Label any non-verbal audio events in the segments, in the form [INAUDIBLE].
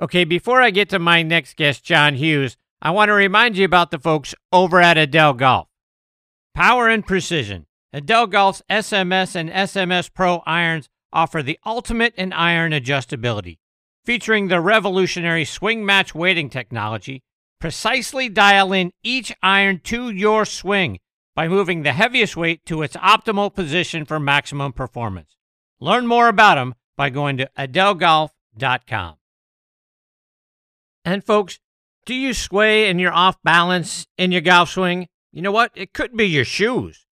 Okay, before I get to my next guest, John Hughes, I want to remind you about the folks over at Edel Golf. Power and precision. Edel Golf's SMS and SMS Pro irons offer the ultimate in iron adjustability. Featuring the revolutionary swing match weighting technology, precisely dial in each iron to your swing by moving the heaviest weight to its optimal position for maximum performance. Learn more about them by going to edelgolf.com. And folks, do you sway and you're off balance in your golf swing? You know what? It could be your shoes.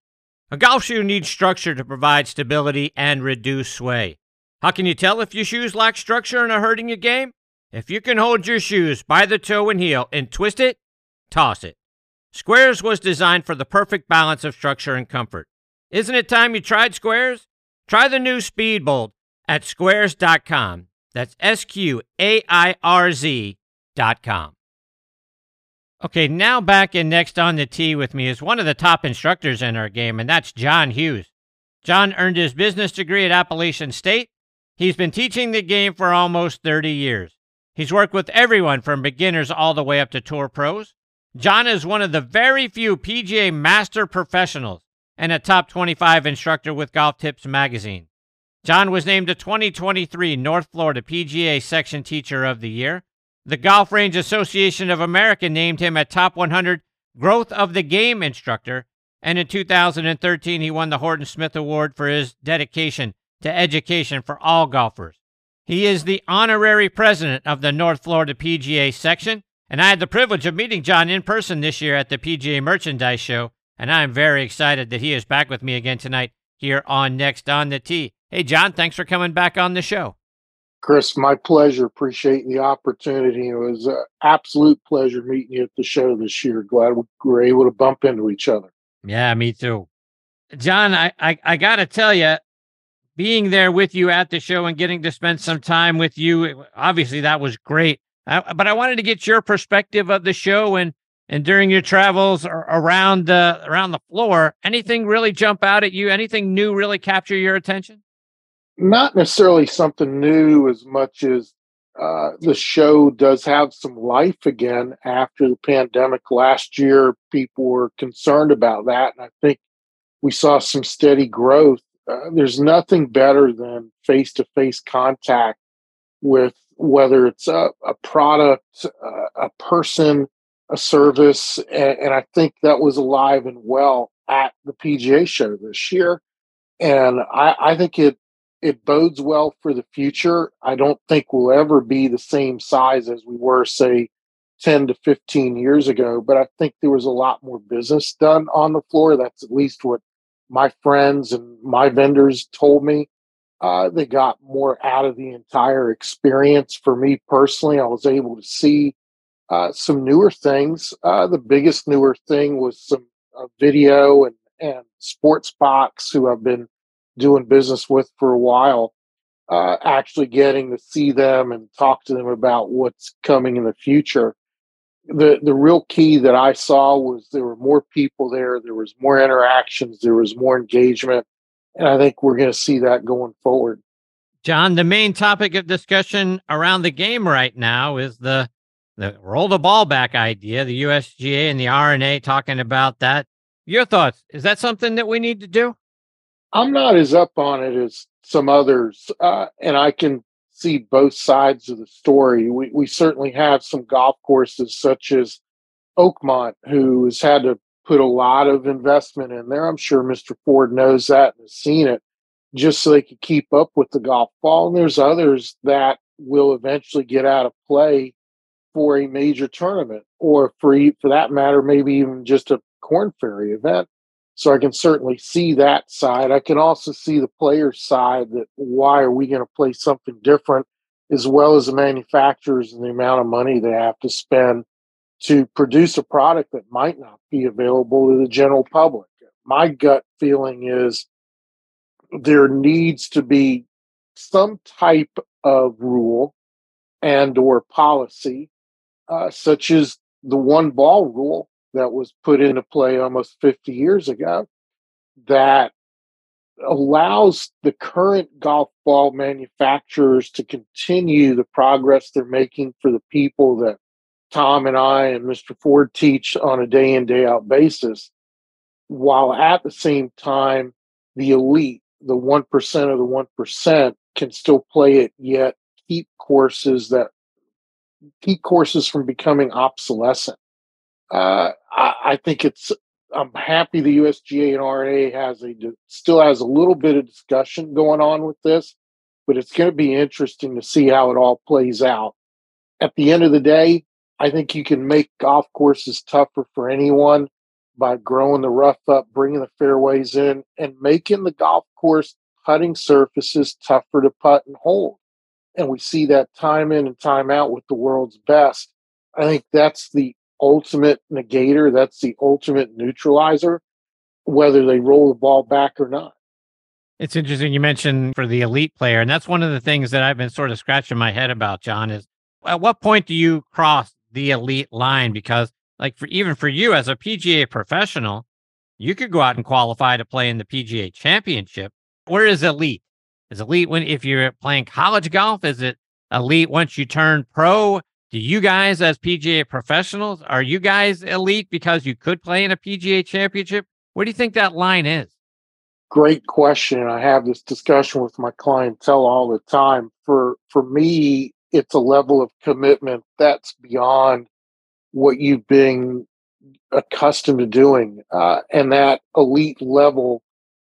A golf shoe needs structure to provide stability and reduce sway. How can you tell if your shoes lack structure and are hurting your game? If you can hold your shoes by the toe and heel and twist it, toss it. Sqairz was designed for the perfect balance of structure and comfort. Isn't it time you tried Sqairz? Try the new Speedbolt at sqairz.com. That's S Q A I R Z.com. Okay, now back in next on the tee with me is one of the top instructors in our game, and that's John Hughes. John earned his business degree at Appalachian State. He's been teaching the game for almost 30 years. He's worked with everyone from beginners all the way up to tour pros. John is one of the very few PGA master professionals and a top 25 instructor with Golf Tips magazine. John was named the 2023 North Florida PGA Section Teacher of the Year. The Golf Range Association of America named him a top 100 Growth of the Game instructor, and in 2013 he won the Horton Smith Award for his dedication to education for all golfers. He is the honorary president of the North Florida PGA section, and I had the privilege of meeting John in person this year at the PGA Merchandise Show, and I'm very excited that he is back with me again tonight here on Next on the Tee. Hey, John, thanks for coming back on the show. Chris, my pleasure. Appreciate the opportunity. It was an absolute pleasure meeting you at the show this year. Glad we were able to bump into each other. Yeah, me too. John, I, I, I got to tell you, being there with you at the show and getting to spend some time with you, obviously that was great. I, but I wanted to get your perspective of the show and and during your travels around the around the floor, anything really jump out at you? Anything new really capture your attention? Not necessarily something new as much as uh, the show does have some life again after the pandemic last year. People were concerned about that, and I think we saw some steady growth. Uh, there's nothing better than face to face contact with whether it's a, a product, uh, a person, a service, and, and I think that was alive and well at the PGA show this year. And I, I think it it bodes well for the future. I don't think we'll ever be the same size as we were, say, 10 to 15 years ago, but I think there was a lot more business done on the floor. That's at least what my friends and my vendors told me. Uh, they got more out of the entire experience. For me personally, I was able to see uh, some newer things. Uh, the biggest newer thing was some uh, video and, and Sportsbox who I've been doing business with for a while, uh, actually getting to see them and talk to them about what's coming in the future. The the real key that I saw was there were more people there, there was more interactions, there was more engagement, and I think we're going to see that going forward. John, the main topic of discussion around the game right now is the the roll the ball back idea. The USGA and the R&A talking about that. Your thoughts? Is that something that we need to do? I'm not as up on it as some others, uh, and I can see both sides of the story. We we certainly have some golf courses such as Oakmont, who has had to put a lot of investment in there. I'm sure Mr. Ford knows that and has seen it, just so they can keep up with the golf ball. And there's others that will eventually get out of play for a major tournament, or for for that matter, maybe even just a Korn Ferry event. So I can certainly see that side. I can also see the player side that why are we going to play something different, as well as the manufacturers and the amount of money they have to spend to produce a product that might not be available to the general public. My gut feeling is there needs to be some type of rule and or policy, uh, such as the one ball rule that was put into play almost 50 years ago that allows the current golf ball manufacturers to continue the progress they're making for the people that Tom and I and Mr. Ford teach on a day in, day out basis, while at the same time, the elite, the 1% of the 1%, can still play it, yet keep courses that keep courses from becoming obsolescent. Uh, I, I, think it's. I'm happy the USGA and R&A has a still has a little bit of discussion going on with this, but it's going to be interesting to see how it all plays out. At the end of the day, I think you can make golf courses tougher for anyone by growing the rough up, bringing the fairways in, and making the golf course putting surfaces tougher to putt and hold. And we see that time in and time out with the world's best. I think that's the ultimate negator, that's the ultimate neutralizer, whether they roll the ball back or not. It's interesting you mentioned for the elite player, and that's one of the things that I've been sort of scratching my head about, John, is at what point do you cross the elite line? Because like for even for you as a PGA professional, you could go out and qualify to play in the PGA championship. Where is elite? Is elite when if you're playing college golf? Is it elite once you turn pro? Do you guys as PGA professionals are you guys elite because you could play in a PGA championship? What do you think that line is? Great question. I have this discussion with my clientele all the time. For for me, it's a level of commitment that's beyond what you've been accustomed to doing. Uh, and that elite level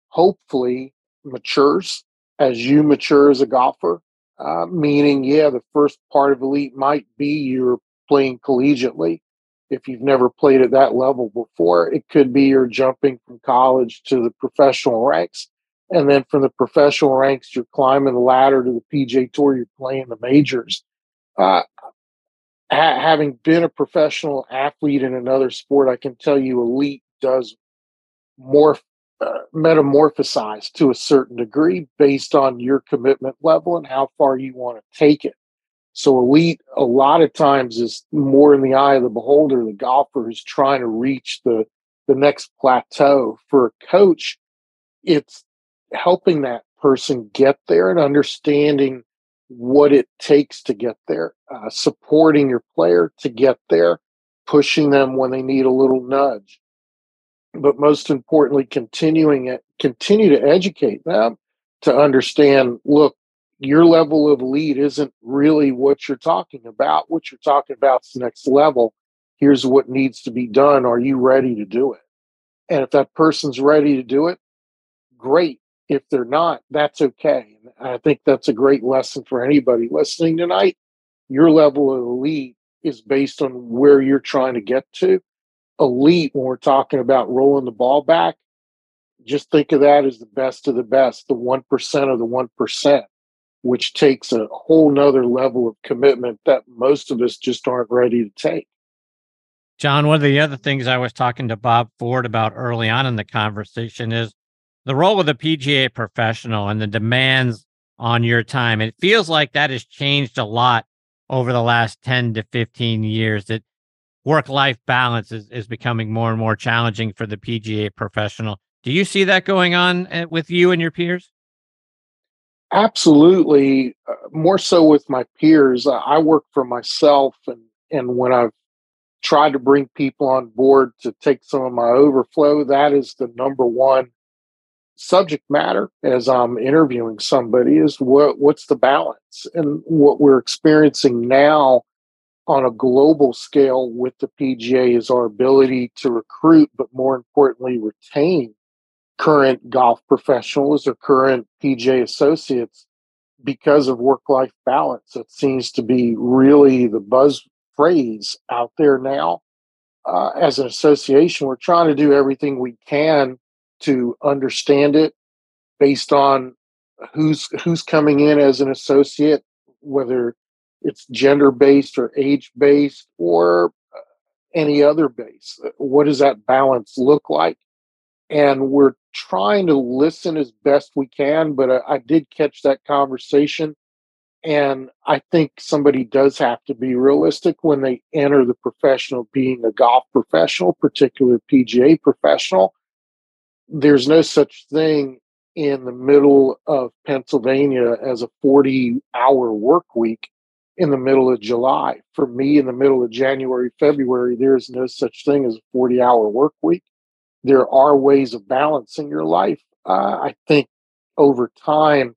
hopefully matures as you mature as a golfer. Uh, meaning, yeah, the first part of elite might be you're playing collegiately. If you've never played at that level before, it could be you're jumping from college to the professional ranks. And then from the professional ranks, you're climbing the ladder to the PGA Tour, you're playing the majors. Uh, ha- having been a professional athlete in another sport, I can tell you elite does more uh, metamorphosize to a certain degree based on your commitment level and how far you want to take it. So elite a lot of times is more in the eye of the beholder, the golfer who's trying to reach the the next plateau. For a coach, it's helping that person get there and understanding what it takes to get there, uh, supporting your player to get there, pushing them when they need a little nudge. But most importantly, continuing it, continue to educate them to understand look, your level of lead isn't really what you're talking about. What you're talking about is the next level. Here's what needs to be done. Are you ready to do it? And if that person's ready to do it, great if they're not, that's okay. And I think that's a great lesson for anybody listening tonight. Your level of lead is based on where you're trying to get to. Elite, when we're talking about rolling the ball back, just think of that as the best of the best, the 1% of the 1%, which takes a whole nother level of commitment that most of us just aren't ready to take. John, one of the other things I was talking to Bob Ford about early on in the conversation is the role of the PGA professional and the demands on your time. It feels like that has changed a lot over the last 10 to 15 years that work life balance is, is becoming more and more challenging for the PGA professional. Do you see that going on eh, with you and your peers? Absolutely. Uh, more so with my peers. I work for myself, and, and when I've tried to bring people on board to take some of my overflow, that is the number one subject matter as I'm interviewing somebody is what what's the balance and what we're experiencing now on a global scale with the PGA is our ability to recruit but more importantly retain current golf professionals or current PGA associates because of work life balance. That seems to be really the buzz phrase out there now. Uh, as an association we're trying to do everything we can to understand it based on who's who's coming in as an associate, whether it's gender based or age based or uh, any other base. What does that balance look like? And we're trying to listen as best we can, but I, I did catch that conversation. And I think somebody does have to be realistic when they enter the professional, being a golf professional, particularly PGA professional there's no such thing in the middle of Pennsylvania as a 40 hour work week in the middle of July. For me, in the middle of January, February, there is no such thing as a 40 hour work week. There are ways of balancing your life. Uh, I think over time,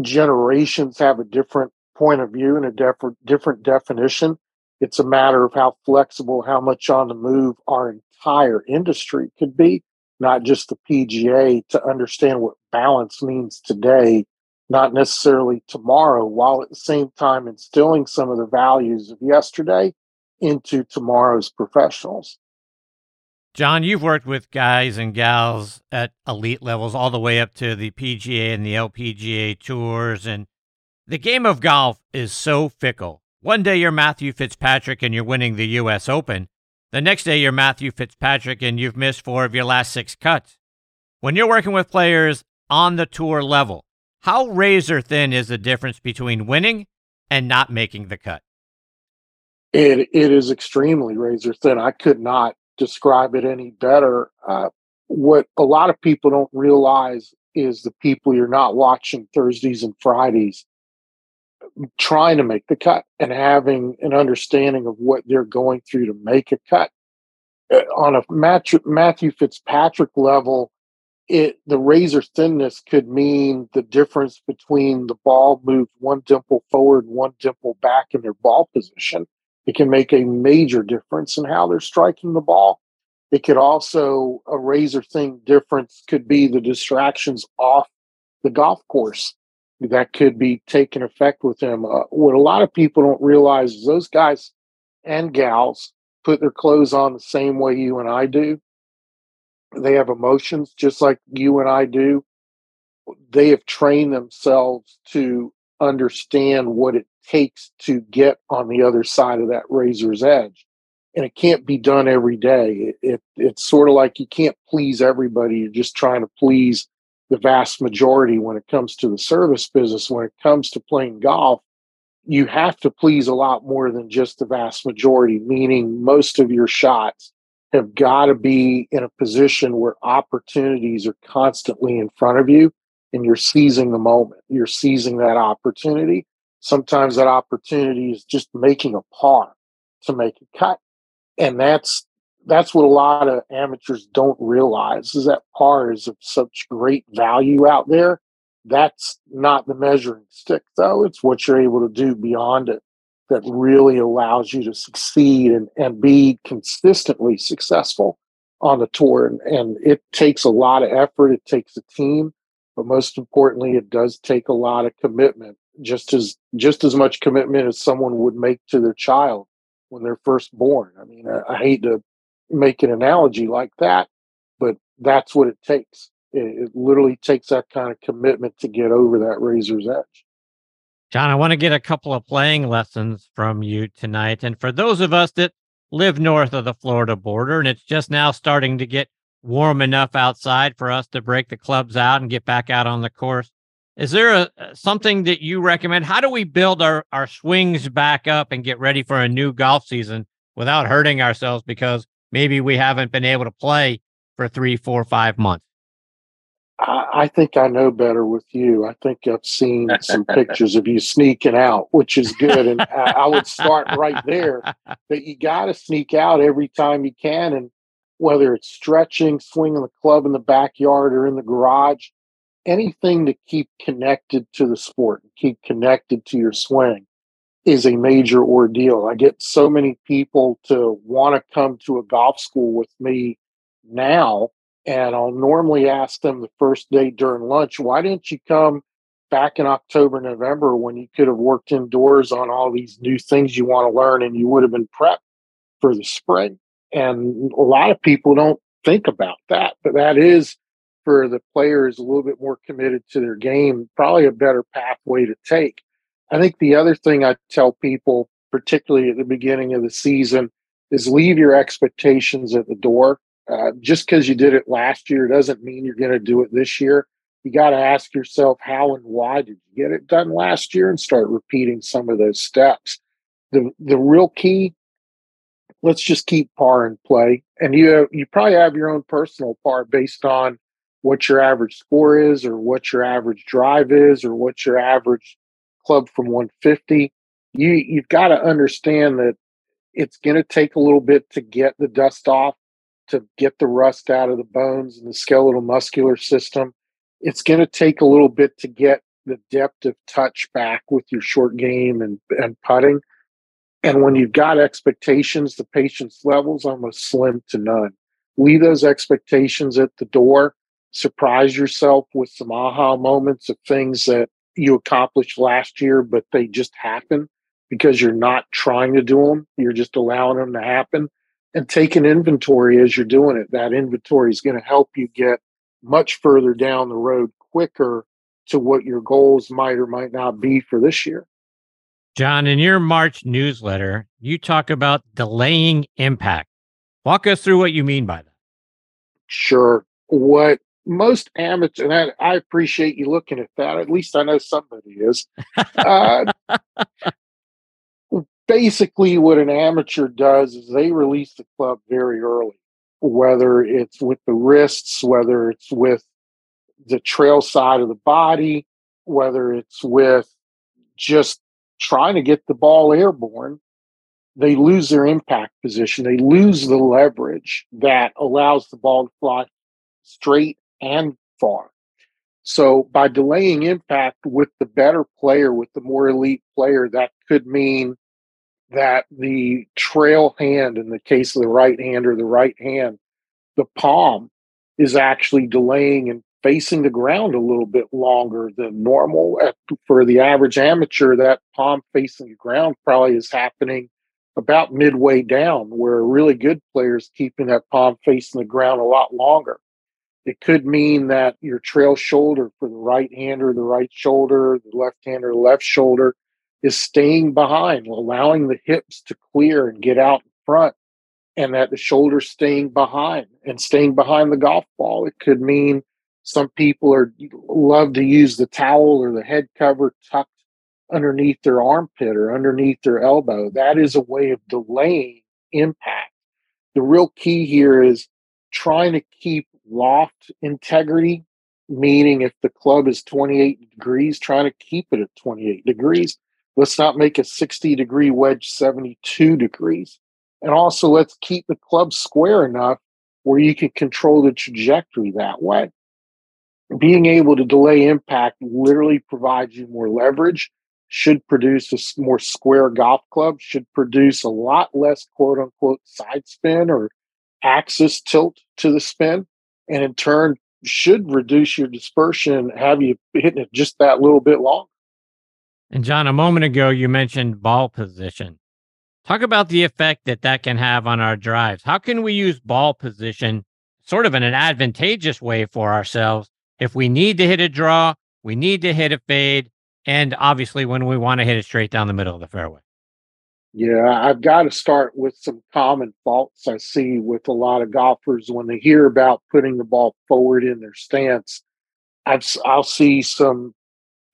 generations have a different point of view and a different different definition. It's a matter of how flexible, how much on the move our entire industry could be, not just the PGA, to understand what balance means today, not necessarily tomorrow, while at the same time instilling some of the values of yesterday into tomorrow's professionals. John, you've worked with guys and gals at elite levels all the way up to the PGA and the LPGA tours. And the game of golf is so fickle. One day you're Matthew Fitzpatrick and you're winning the U.S. Open. The next day you're Matthew Fitzpatrick and you've missed four of your last six cuts. When you're working with players on the tour level, how razor thin is the difference between winning and not making the cut? It, it is extremely razor thin. I could not describe it any better. Uh, what a lot of people don't realize is the people you're not watching Thursdays and Fridays trying to make the cut and having an understanding of what they're going through to make a cut. Uh, on a Matthew, Matthew Fitzpatrick level, it the razor thinness could mean the difference between the ball moved one dimple forward, one dimple back in their ball position. It can make a major difference in how they're striking the ball. It could also, a razor thin difference could be the distractions off the golf course that could be taking effect with them. Uh, what a lot of people don't realize is those guys and gals put their clothes on the same way you and I do. They have emotions just like you and I do. They have trained themselves to understand what it takes to get on the other side of that razor's edge. And it can't be done every day. It, it, it's sort of like you can't please everybody. You're just trying to please the vast majority when it comes to the service business. When it comes to playing golf, you have to please a lot more than just the vast majority, meaning most of your shots have got to be in a position where opportunities are constantly in front of you and you're seizing the moment. You're seizing that opportunity sometimes that opportunity is just making a par to make a cut. And that's that's what a lot of amateurs don't realize is that par is of such great value out there. That's not the measuring stick though. It's what you're able to do beyond it that really allows you to succeed and, and be consistently successful on the tour. And, and it takes a lot of effort. It takes a team, but most importantly, it does take a lot of commitment just as just as much commitment as someone would make to their child when they're first born. I mean, I, I hate to make an analogy like that, but that's what it takes. It, it literally takes that kind of commitment to get over that razor's edge. John, I want to get a couple of playing lessons from you tonight. And for those of us that live north of the Florida border and it's just now starting to get warm enough outside for us to break the clubs out and get back out on the course, is there a something that you recommend? How do we build our, our swings back up and get ready for a new golf season without hurting ourselves because maybe we haven't been able to play for three, four, five months? I, I think I know better with you. I think I've seen some pictures of you sneaking out, which is good. And I, I would start right there that you got to sneak out every time you can. And whether it's stretching, swinging the club in the backyard or in the garage, anything to keep connected to the sport, and keep connected to your swing is a major ordeal. I get so many people to want to come to a golf school with me now, and I'll normally ask them the first day during lunch, why didn't you come back in October, November when you could have worked indoors on all these new things you want to learn and you would have been prepped for the spring? And a lot of people don't think about that, but that is for the players a little bit more committed to their game, probably a better pathway to take. I think the other thing I tell people, particularly at the beginning of the season, is leave your expectations at the door. Uh, just because you did it last year doesn't mean you're going to do it this year. You got to ask yourself how and why did you get it done last year and start repeating some of those steps. The the real key, let's just keep par in play. And you you probably have your own personal par based on what your average score is or what your average drive is or what your average club from 150 you you've got to understand that it's going to take a little bit to get the dust off to get the rust out of the bones and the skeletal muscular system it's going to take a little bit to get the depth of touch back with your short game and, and putting. And when you've got expectations the patience levels almost slim to none. Leave those expectations at the door. Surprise yourself with some aha moments of things that you accomplished last year, but they just happen because you're not trying to do them. You're just allowing them to happen and take an inventory as you're doing it. That inventory is going to help you get much further down the road quicker to what your goals might or might not be for this year. John, in your March newsletter, you talk about delaying impact. Walk us through what you mean by that. Sure. What most amateur, and I, I, appreciate you looking at that. At least I know somebody is. [LAUGHS] Uh, basically, what an amateur does is they release the club very early, whether it's with the wrists, whether it's with the trail side of the body, whether it's with just trying to get the ball airborne. They lose their impact position. They lose the leverage that allows the ball to fly straight and far. So by delaying impact with the better player, with the more elite player, that could mean that the trail hand, in the case of the right hand or the right hand, the palm is actually delaying and facing the ground a little bit longer than normal. Uh, for the average amateur, that palm facing the ground probably is happening about midway down, where a really good player is keeping that palm facing the ground a lot longer. It could mean that your trail shoulder for the right hander, the right shoulder, the left hander, the left shoulder is staying behind, allowing the hips to clear and get out in front, and that the shoulders staying behind and staying behind the golf ball. It could mean some people are love to use the towel or the head cover tucked underneath their armpit or underneath their elbow. That is a way of delaying impact. The real key here is trying to keep loft integrity, meaning if the club is 28 degrees, trying to keep it at 28 degrees. Let's not make a 60 degree wedge 72 degrees. And also, let's keep the club square enough where you can control the trajectory that way. Being able to delay impact literally provides you more leverage, should produce a more square golf club, should produce a lot less quote unquote side spin or axis tilt to the spin and in turn should reduce your dispersion, have you hitting it just that little bit longer. And John, a moment ago you mentioned ball position. Talk about the effect that that can have on our drives. How can we use ball position sort of in an advantageous way for ourselves if we need to hit a draw, we need to hit a fade, and obviously when we want to hit it straight down the middle of the fairway? Yeah, I've got to start with some common faults I see with a lot of golfers when they hear about putting the ball forward in their stance. I've, I'll see some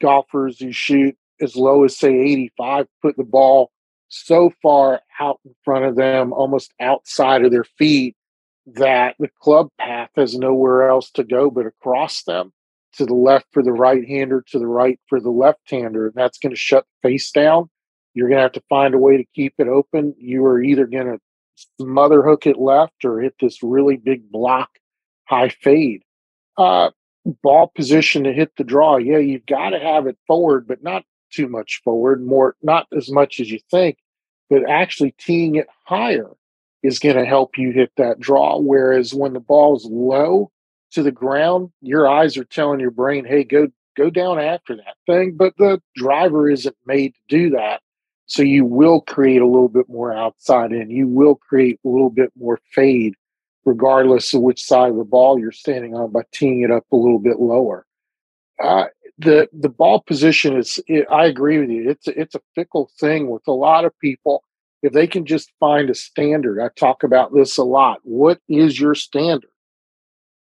golfers who shoot as low as, say, 85, put the ball so far out in front of them, almost outside of their feet, that the club path has nowhere else to go but across them to the left for the right hander, to the right for the left hander. And that's going to shut the face down you're going to have to find a way to keep it open. You are either going to smother hook it left or hit this really big block high fade. Uh, ball position to hit the draw. Yeah, you've got to have it forward, but not too much forward, more not as much as you think, but actually teeing it higher is going to help you hit that draw. Whereas when the ball's low to the ground, your eyes are telling your brain, hey, go go down after that thing. But the driver isn't made to do that. So you will create a little bit more outside in. You will create a little bit more fade, regardless of which side of the ball you're standing on, by teeing it up a little bit lower. Uh, the the ball position is. It, I agree with you. It's a, it's a fickle thing with a lot of people. If they can just find a standard, I talk about this a lot. What is your standard?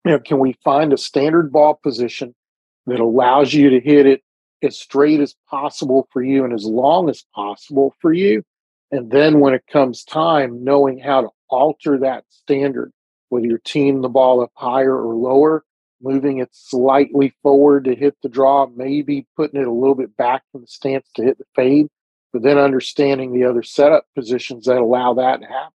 You know, can we find a standard ball position that allows you to hit it as straight as possible for you and as long as possible for you. And then when it comes time, knowing how to alter that standard, whether you're teeing the ball up higher or lower, moving it slightly forward to hit the draw, maybe putting it a little bit back from the stance to hit the fade, but then understanding the other setup positions that allow that to happen.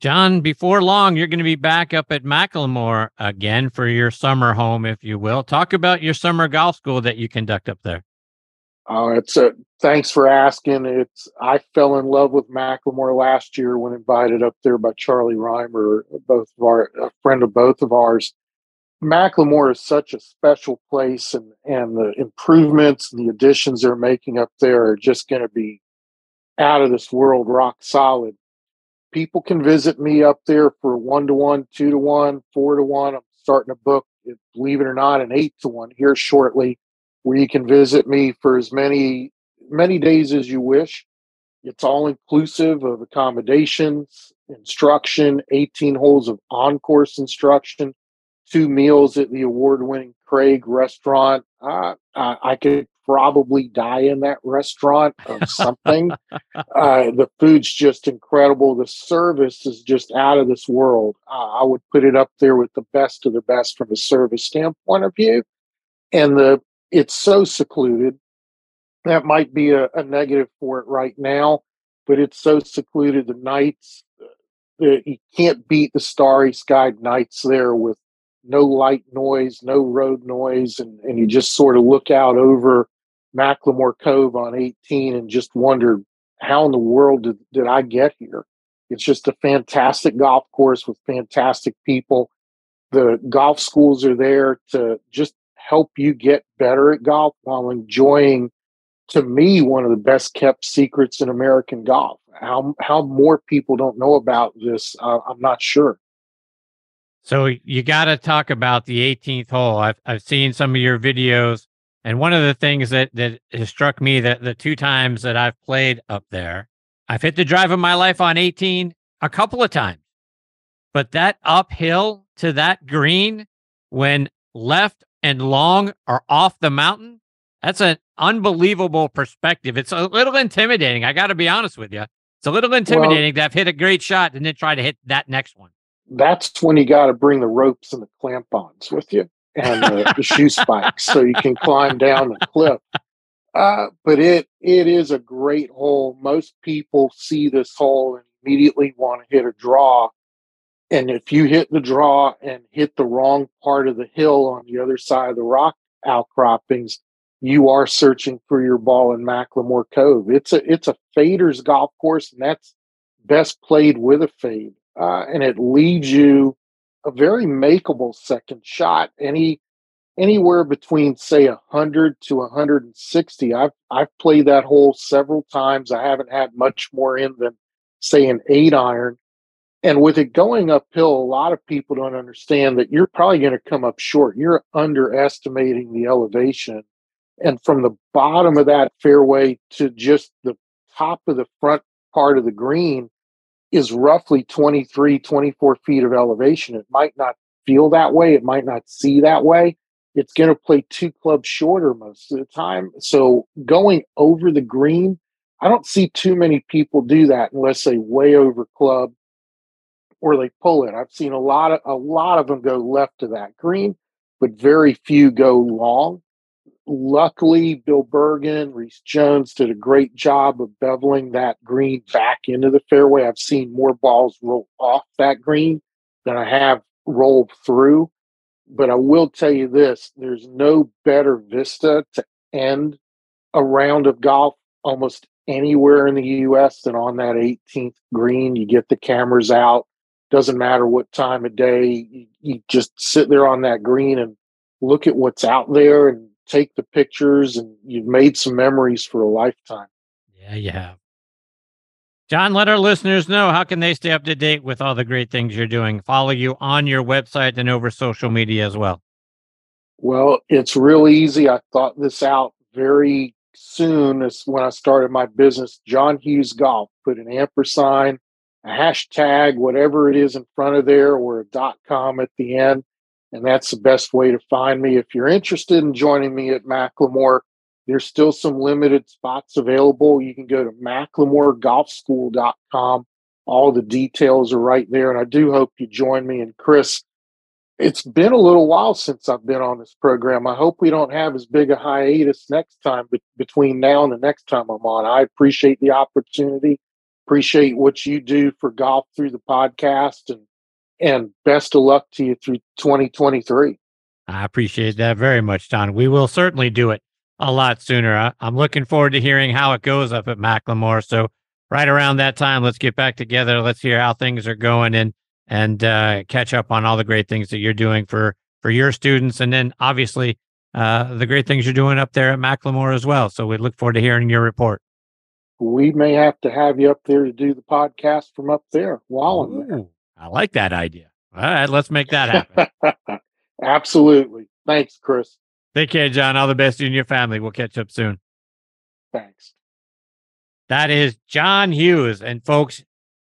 John, before long, you're going to be back up at McLemore again for your summer home, if you will. Talk about your summer golf school that you conduct up there. Uh, it's a thanks for asking. It's I fell in love with McLemore last year when invited up there by Charlie Reimer, both of our a friend of both of ours. McLemore is such a special place, and and the improvements and the additions they're making up there are just going to be out of this world, rock solid. People can visit me up there for one to one, two to one, four to one. I'm starting a book, believe it or not, an eight to one here shortly where you can visit me for as many many days as you wish. It's all inclusive of accommodations, instruction, 18 holes of on course instruction, two meals at the award winning Craig restaurant. Uh, I, I could probably die in that restaurant of something. [LAUGHS] uh, the food's just incredible. The service is just out of this world. Uh, I would put it up there with the best of the best from a service standpoint of view. And the it's so secluded. That might be a, a negative for it right now, but it's so secluded. The nights, uh, you can't beat the starry sky nights there with no light noise, no road noise, and, and you just sort of look out over McLemore Cove on 18 and just wonder how in the world did, did I get here? It's just a fantastic golf course with fantastic people. The golf schools are there to just help you get better at golf while enjoying to me one of the best kept secrets in American golf. How how more people don't know about this, uh, I'm not sure. So you got to talk about the 18th hole. I've I've seen some of your videos, and one of the things that that has struck me that the two times that I've played up there, I've hit the drive of my life on 18 a couple of times, but that uphill to that green when left and long are off the mountain, that's an unbelievable perspective. It's a little intimidating. I got to be honest with you. It's a little intimidating well, to have hit a great shot and then try to hit that next one. That's when you got to bring the ropes and the clamp-ons with you and the, the shoe spikes so you can climb down the cliff. Uh, but it it is a great hole. Most people see this hole and immediately want to hit a draw and if you hit the draw and hit the wrong part of the hill on the other side of the rock outcroppings, you are searching for your ball in McLemore Cove. It's a it's a faders golf course, and that's best played with a fade, uh, and it leaves you a very makeable second shot. Any anywhere between say a hundred to hundred and sixty. I've I've played that hole several times. I haven't had much more in than say an eight iron, and with it going uphill, a lot of people don't understand that you're probably going to come up short. You're underestimating the elevation. And from the bottom of that fairway to just the top of the front part of the green is roughly 23, 24 feet of elevation. It might not feel that way. It might not see that way. It's going to play two clubs shorter most of the time. So going over the green, I don't see too many people do that unless they way over club or they pull it. I've seen a lot of a lot of them go left to that green, but very few go long. Luckily, Bill Bergin, Rees Jones did a great job of beveling that green back into the fairway. I've seen more balls roll off that green than I have rolled through. But I will tell you this there's no better vista to end a round of golf almost anywhere in the US than on that 18th green. You get the cameras out, doesn't matter what time of day you, you, just sit there on that green and look at what's out there and take the pictures and you've made some memories for a lifetime. Yeah you have. John let our listeners know how can they stay up to date with all the great things you're doing? Follow you on your website and over social media as well. Well it's real easy. I thought this out very soon as when i started my business. John hughes golf. Put an ampersand a hashtag, whatever it is in front of there, or a dot com at the end. And that's the best way to find me. If you're interested in joining me at McLemore, there's still some limited spots available. You can go to McLemoreGolfSchool.com. All the details are right there. And I do hope you join me. And Chris, it's been a little while since I've been on this program. I hope we don't have as big a hiatus next time be- between now and the next time I'm on. I appreciate the opportunity, appreciate what you do for golf through the podcast, and and best of luck to you through 2023. I appreciate that very much, Don. We will certainly do it a lot sooner. I, am looking forward to hearing how it goes up at McLemore. So right around that time, let's get back together. Let's hear how things are going and and uh, catch up on all the great things that you're doing for for your students, and then obviously uh, the great things you're doing up there at McLemore as well. So we look forward to hearing your report. We may have to have you up there to do the podcast from up there while I'm there. I like that idea. All right, let's make that happen. [LAUGHS] Absolutely. Thanks, Chris. Take care, John. All the best to you and your family. We'll catch up soon. Thanks. That is John Hughes. And folks,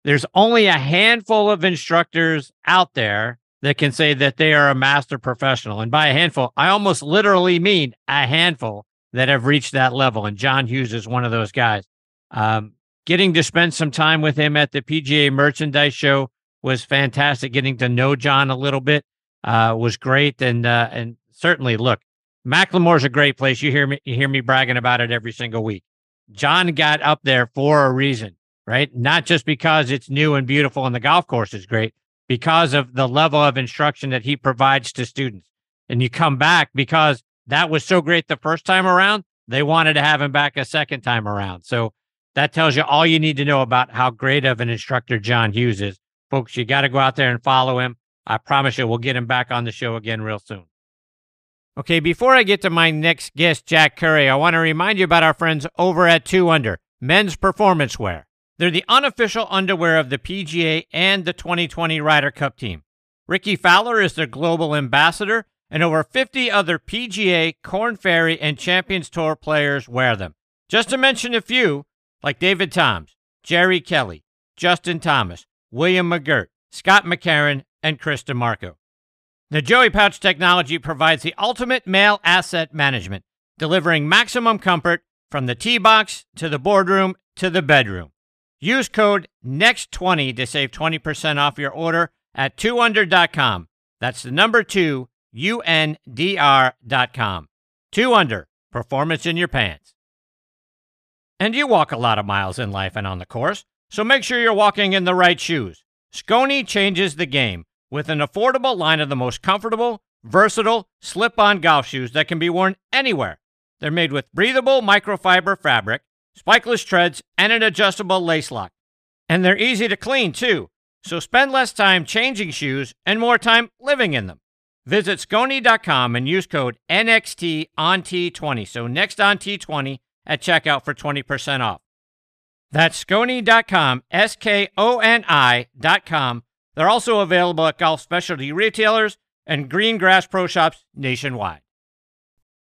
there's only a handful of instructors out there that can say that they are a master professional. And by a handful, I almost literally mean a handful that have reached that level. And John Hughes is one of those guys. Um, getting to spend some time with him at the PGA merchandise show was fantastic. Getting to know John a little bit uh, was great. And, uh, and certainly look, McLemore's a great place. You hear me, you hear me bragging about it every single week. John got up there for a reason, right? Not just because it's new and beautiful and the golf course is great, because of the level of instruction that he provides to students. And you come back because that was so great the first time around, they wanted to have him back a second time around. So that tells you all you need to know about how great of an instructor John Hughes is. Folks, you got to go out there and follow him. I promise you, we'll get him back on the show again real soon. Okay, before I get to my next guest, Jack Curry, I want to remind you about our friends over at 2 Under, men's performance wear. They're the unofficial underwear of the PGA and the 2020 Ryder Cup team. Rickie Fowler is their global ambassador, and over 50 other PGA, Korn Ferry, and Champions Tour players wear them. Just to mention a few, like David Toms, Jerry Kelly, Justin Thomas, William McGirt, Scott McCarron, and Chris DiMarco. The Joey Pouch technology provides the ultimate male asset management, delivering maximum comfort from the tee box to the boardroom to the bedroom. Use code NEXT20 to save 20% off your order at 2under.com. That's the number 2 UNDR.com. 2 Under, performance in your pants. And you walk a lot of miles in life and on the course, so make sure you're walking in the right shoes. Skoni changes the game with an affordable line of the most comfortable, versatile, slip on golf shoes that can be worn anywhere. They're made with breathable microfiber fabric spikeless treads, and an adjustable lace lock. And they're easy to clean, too, so spend less time changing shoes and more time living in them. Visit Skoni.com and use code NXT on T20, so next on T20 at checkout for 20% off. That's Skoni.com, S K O N I.com. They're also available at golf specialty retailers and green grass pro shops nationwide.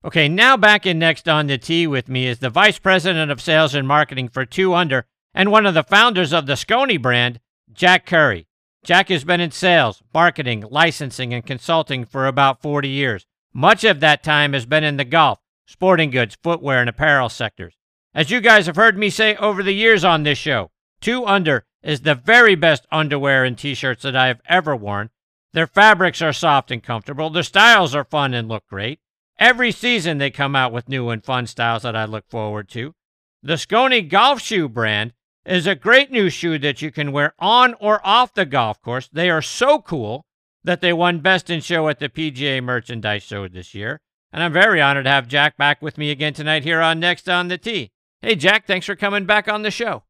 Okay, now back in next on the tee with me is the Vice President of Sales and Marketing for 2 Under and one of the founders of the Skoni brand, Jack Curry. Jack has been in sales, marketing, licensing, and consulting for about 40 years. Much of that time has been in the golf, sporting goods, footwear, and apparel sectors. As you guys have heard me say over the years on this show, 2 Under is the very best underwear and t shirts that I have ever worn. Their fabrics are soft and comfortable, their styles are fun and look great. Every season they come out with new and fun styles that I look forward to. The Skoni golf shoe brand is a great new shoe that you can wear on or off the golf course. They are so cool that they won Best in Show at the PGA Merchandise Show this year. And I'm very honored to have Jack back with me again tonight here on Next on the Tee. Hey, Jack, thanks for coming back on the show.